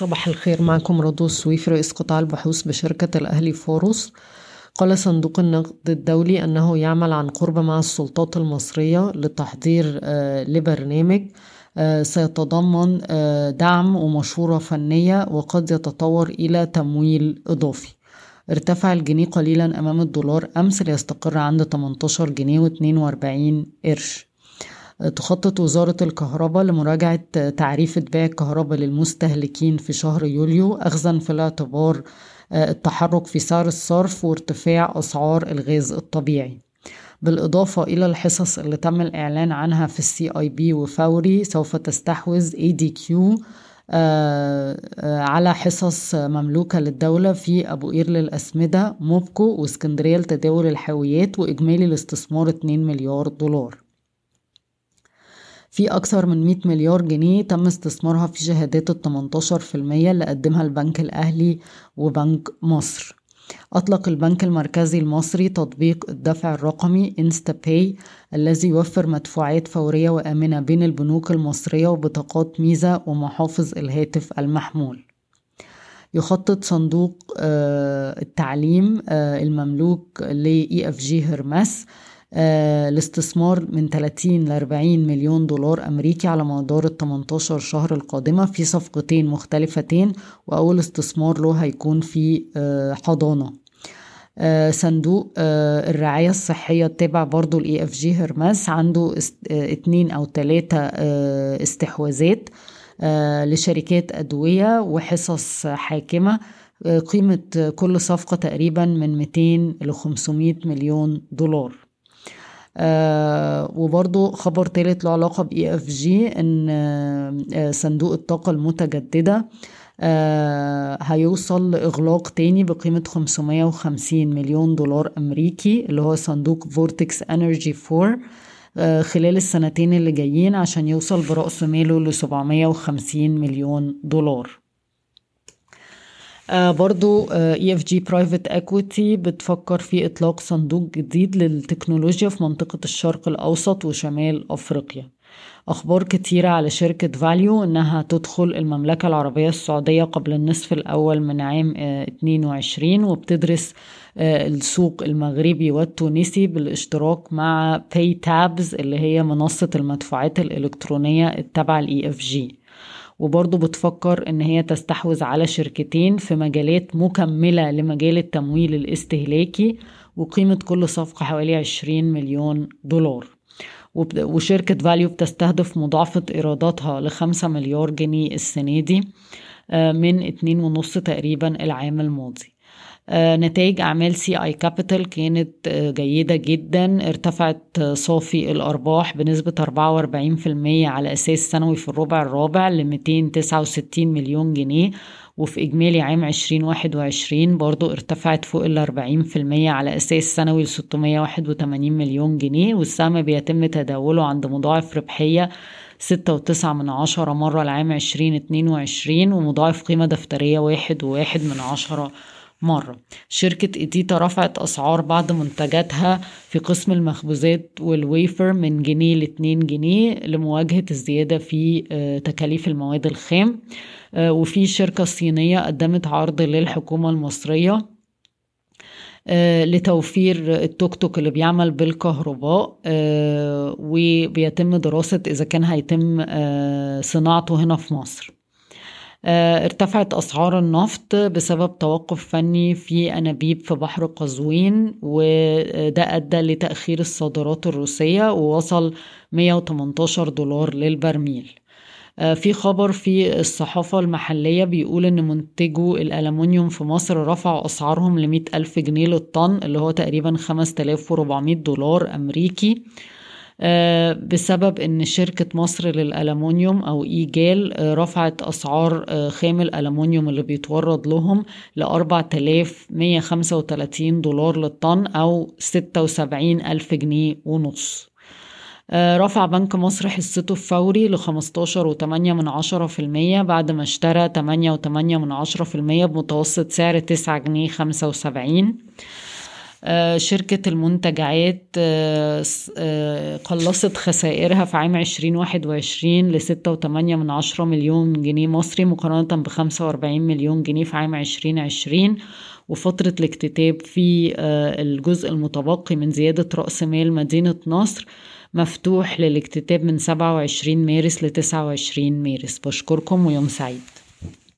صباح الخير معكم رضوى السويفي رئيس قطاع البحوث بشركة الأهلي فاروس قال صندوق النقد الدولي أنه يعمل عن قرب مع السلطات المصرية لتحضير آه، لبرنامج آه، سيتضمن آه، دعم ومشورة فنية وقد يتطور إلى تمويل إضافي. ارتفع الجنيه قليلا أمام الدولار أمس ليستقر عند 18 جنيه و42 قرش. تخطط وزارة الكهرباء لمراجعة تعريفة بيع الكهرباء للمستهلكين في شهر يوليو أخذا في الاعتبار آه، التحرك في سعر الصرف وارتفاع أسعار الغاز الطبيعي. بالإضافة إلى الحصص اللي تم الإعلان عنها في ال CIB وفوري سوف تستحوذ ADQ على حصص مملوكة للدولة في أبو قير للأسمدة موبكو واسكندرية لتداول الحاويات وإجمالي الاستثمار 2 مليار دولار. في أكثر من 100 مليار جنيه تم استثمارها في شهادات ال 18% اللي قدمها البنك الأهلي وبنك مصر. أطلق البنك المركزي المصري تطبيق الدفع الرقمي InstaPay الذي يوفر مدفوعات فورية وآمنة بين البنوك المصرية وبطاقات ميزة ومحافظ الهاتف المحمول. يخطط صندوق آه، التعليم آه، المملوك ل EFG Hermes الاستثمار من 30 ل 40 مليون دولار أمريكي على مدار ال 18 شهر القادمة في صفقتين مختلفتين وأول استثمار له هيكون في آه، حضانة. آه، صندوق الرعاية الصحية التابع برضو ل EFG Hermes عنده اتنين أو تلاتة استحواذات لشركات أدوية وحصص حاكمة. قيمة كل صفقة تقريبا من 200 ل 500 مليون دولار. آه وبرضو خبر تالت له علاقة ب EFG إن آه صندوق الطاقة المتجددة آه هيوصل لإغلاق تاني بقيمة 550 مليون دولار أمريكي اللي هو صندوق Vortex Energy 4 آه خلال السنتين اللي جايين عشان يوصل برأس ماله ل 750 مليون دولار. آه برضو EFG Private Equity بتفكر في إطلاق صندوق جديد للتكنولوجيا في منطقة الشرق الأوسط وشمال أفريقيا. أخبار كتيرة على شركة valU إنها تدخل المملكة العربية السعودية قبل النصف الأول من عام آه 22 وبتدرس آه السوق المغربي والتونسي بالاشتراك مع PayTabs اللي هي منصة المدفوعات الإلكترونية التابعة ل EFG وبرضه بتفكر إن هي تستحوذ على شركتين في مجالات مكملة لمجال التمويل الاستهلاكي وقيمة كل صفقة حوالي 20 مليون دولار. وشركة valU بتستهدف مضاعفة إيراداتها لخمسة مليار جنيه السنة دي آه، من اتنين ونص تقريبا العام الماضي. نتائج أعمال CI Capital كانت آه، جيدة جدا. ارتفعت آه، صافي الأرباح بنسبة 44% على أساس سنوي في الربع الرابع ل 269 مليون جنيه وفي إجمالي عام 2021 برضو ارتفعت فوق ال 40% على أساس سنوي ل 681 مليون جنيه. والسهم بيتم تداوله عند مضاعف ربحية ستة وتسعة من عشرة مرة لعام عشرين اتنين وعشرين ومضاعف قيمة دفترية واحد وواحد من عشرة مرة. شركة إديتا رفعت أسعار بعض منتجاتها في قسم المخبوزات والويفر من جنيه لاتنين جنيه لمواجهة الزيادة في آه، تكاليف المواد الخام. آه، وفي شركة صينية قدمت عرض للحكومة المصرية آه، لتوفير التوك توك اللي بيعمل بالكهرباء وبيتم دراسة إذا كان هيتم صناعته هنا في مصر. ارتفعت أسعار النفط بسبب توقف فني في أنابيب في بحر قزوين وده أدى لتأخير الصادرات الروسية ووصل 118 دولار للبرميل. آه، في خبر في الصحافة المحلية بيقول إن منتجو الألمنيوم في مصر رفعوا أسعارهم لمئة ألف جنيه للطن اللي هو تقريبا 5400 دولار أمريكي. آه، بسبب إن شركة مصر للألمونيوم أو ايجال آه، رفعت أسعار آه، خام الألمونيوم اللي بيتورد لهم ل 4135 دولار للطن أو 76 ألف جنيه ونص. رفع بنك مصر حصته الفوري ل 15.8 من عشرة في المية بعد ما اشترى 8.8 من عشرة في المية بمتوسط سعر 9 جنيه 75 آه، شركة المنتجعات آه، آه، قلصت خسائرها في عام 2021 ل 6.8 من عشرة مليون جنيه مصري مقارنة ب 45 مليون جنيه في عام 2020 وفترة الاكتتاب في الجزء المتبقي من زيادة رأس مال مدينة نصر مفتوح للاكتتاب من 27 مارس ل 29 مارس. بشكركم ويوم سعيد.